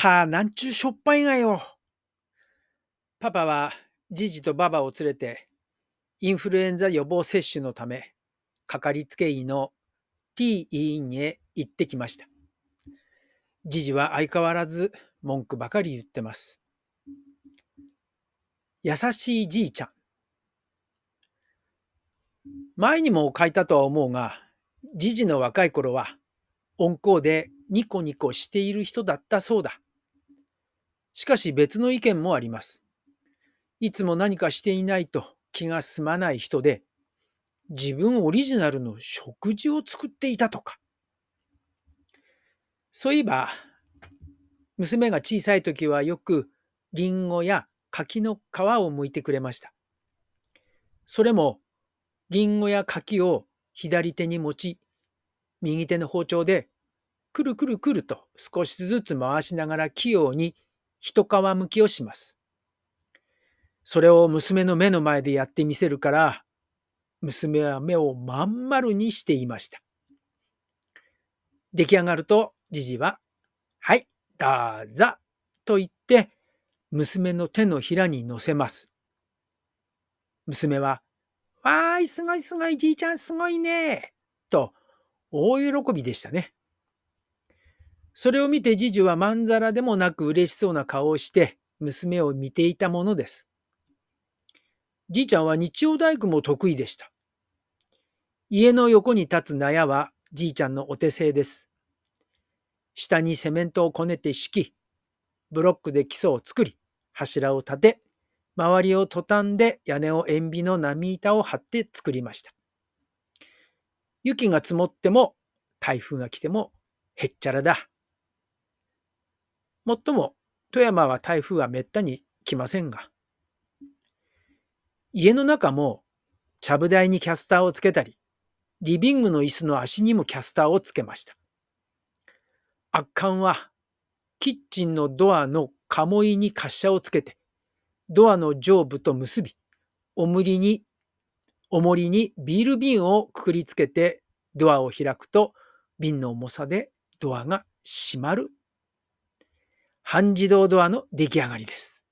か、なんちゅうしょっぱいがよ。パパは、じじとババを連れて、インフルエンザ予防接種のため、かかりつけ医の T 医院へ行ってきました。じじは相変わらず文句ばかり言ってます。優しいじいちゃん。前にも書いたとは思うが、じじの若い頃は温厚でニコニコしている人だったそうだ。しかし別の意見もあります。いつも何かしていないと気が済まない人で、自分オリジナルの食事を作っていたとか。そういえば、娘が小さい時はよくリンゴや柿の皮を剥いてくれました。それもリンゴや柿を左手に持ち、右手の包丁でくるくるくると少しずつ回しながら器用に一皮むきをします。それを娘の目の前でやってみせるから、娘は目をまん丸にしていました。出来上がると、じじは、はい、どうぞ、と言って、娘の手のひらに乗せます。娘は、わーい、すごいすごい、じいちゃんすごいね、と大喜びでしたね。それを見てじじはまんざらでもなく嬉しそうな顔をして娘を見ていたものです。じいちゃんは日曜大工も得意でした。家の横に立つ納屋はじいちゃんのお手製です。下にセメントをこねて敷き、ブロックで基礎を作り、柱を立て、周りをトタンで屋根を塩ビの波板を張って作りました。雪が積もっても台風が来てもへっちゃらだ。もっとも富山は台風はめったに来ませんが、家の中もちゃぶ台にキャスターをつけたり、リビングの椅子の足にもキャスターをつけました。圧巻は、キッチンのドアの鴨居に滑車をつけて、ドアの上部と結び、おもりに、重りにビール瓶をくくりつけて、ドアを開くと、瓶の重さでドアが閉まる。半自動ドアの出来上がりです。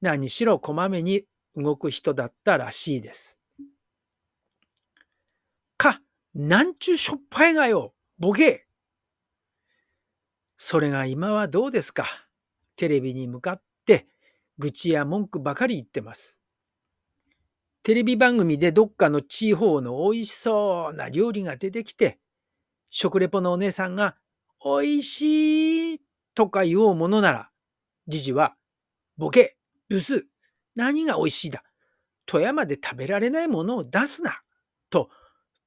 何しろこまめに動く人だったらしいです。か、なんちゅうしょっぱいがよ、ボケそれが今はどうですか？テレビに向かって愚痴や文句ばかり言ってます。テレビ番組でどっかの地方の美味しそうな料理が出てきて、食レポのお姉さんが美味しいとか言おうものなら、じじは、ボケ、ブス、何が美味しいだ。富山で食べられないものを出すな。と、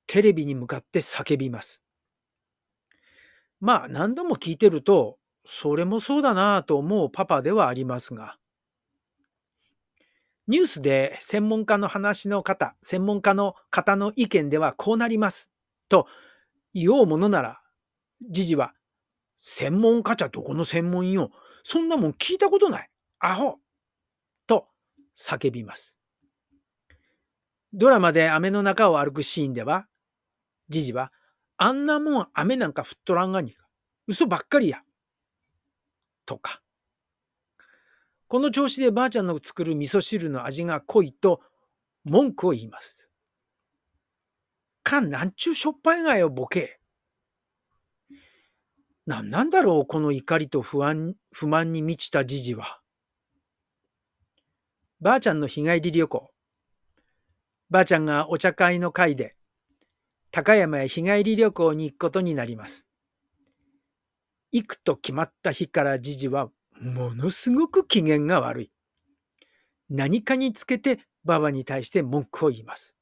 テレビに向かって叫びます。まあ、何度も聞いてると、それもそうだなぁと思うパパではありますが、ニュースで専門家の話の方、専門家の方の意見ではこうなります。と言おうものなら、じじは、専門家じゃどこの専門医よ。そんなもん聞いたことない。アホと。叫びます。ドラマで雨の中を歩くシーンでは、ジジは、あんなもん雨なんか降っとらんがに。嘘ばっかりや。とか。この調子でばあちゃんの作る味噌汁の味が濃いと文句を言います。かんなんちゅうしょっぱいがよ、ボケ。なんなんだろう、この怒りと不安、不満に満ちたじじは。ばあちゃんの日帰り旅行。ばあちゃんがお茶会の会で、高山へ日帰り旅行に行くことになります。行くと決まった日からじじはものすごく機嫌が悪い。何かにつけてばばに対して文句を言います。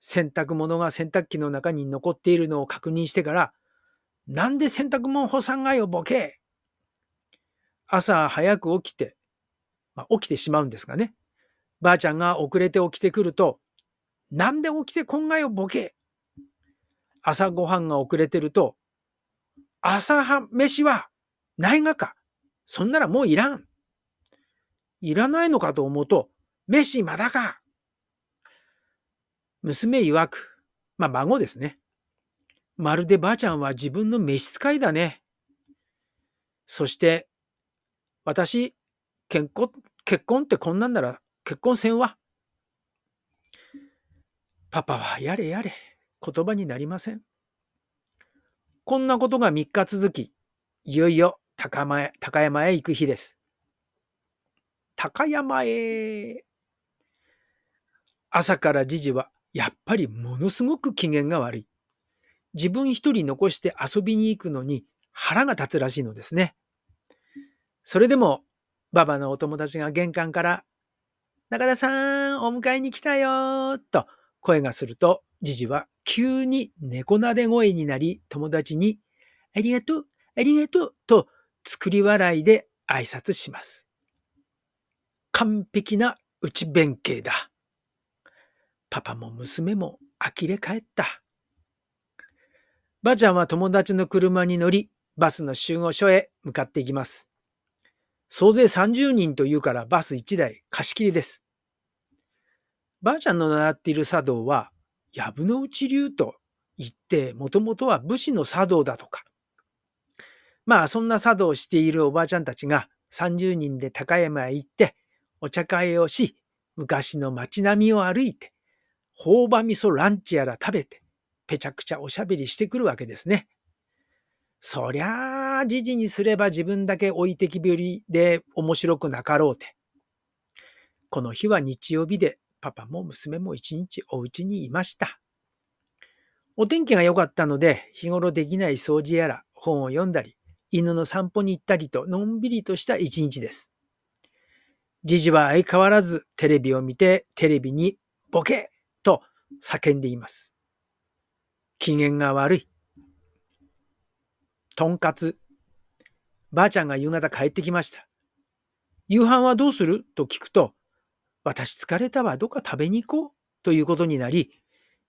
洗濯物が洗濯機の中に残っているのを確認してから、なんで洗濯物干さんがよ、ボケ朝早く起きて、まあ、起きてしまうんですがね。ばあちゃんが遅れて起きてくると、なんで起きてこんがよ、ボケ。朝ごはんが遅れてると、朝は飯はないがか。そんならもういらん。いらないのかと思うと、飯まだか。娘曰く、まあ孫ですね。まるでばあちゃんは自分の召使いだね。そして、私、結婚、結婚ってこんなんなら結婚せんわ。パパはやれやれ、言葉になりません。こんなことが3日続き、いよいよ高山へ高山へ行く日です。高山へ。朝からじじはやっぱりものすごく機嫌が悪い。自分一人残して遊びに行くのに腹が立つらしいのですね。それでも、ババのお友達が玄関から、中田さん、お迎えに来たよと声がすると、じじは急に猫なで声になり、友達に、ありがとう、ありがとうと作り笑いで挨拶します。完璧な内弁慶だ。パパも娘も呆れ返った。ばあちゃんは友達の車に乗り、バスの集合所へ向かっていきます。総勢30人というからバス1台貸し切りです。ばあちゃんの習っている茶道は、藪の内流と言って、もともとは武士の茶道だとか。まあ、そんな茶道をしているおばあちゃんたちが30人で高山へ行って、お茶会をし、昔の街並みを歩いて、朴葉味噌ランチやら食べて、ぺちゃくちゃおしゃべりしてくるわけですね。そりゃあ、じじにすれば自分だけ置いてきぼりで面白くなかろうて。この日は日曜日で、パパも娘も一日お家にいました。お天気が良かったので、日頃できない掃除やら本を読んだり、犬の散歩に行ったりと、のんびりとした一日です。じじは相変わらずテレビを見て、テレビにボケと叫んでいます。機嫌が悪い。とんかつ。ばあちゃんが夕方帰ってきました。夕飯はどうする？と聞くと、私疲れたわ、どっか食べに行こうということになり、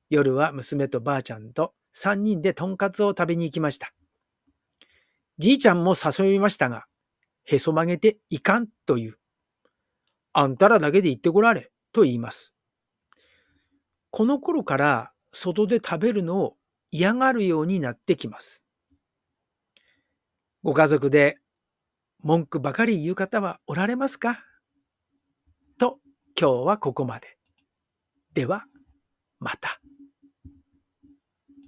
夜は娘とばあちゃんと3人でとんかつを食べに行きました。じいちゃんも誘いましたが、へそ曲げていかんという。あんたらだけで行ってこられと言います。この頃から外で食べるのを嫌がるようになってきます。ご家族で文句ばかり言う方はおられますか？と今日はここまで。ではまた。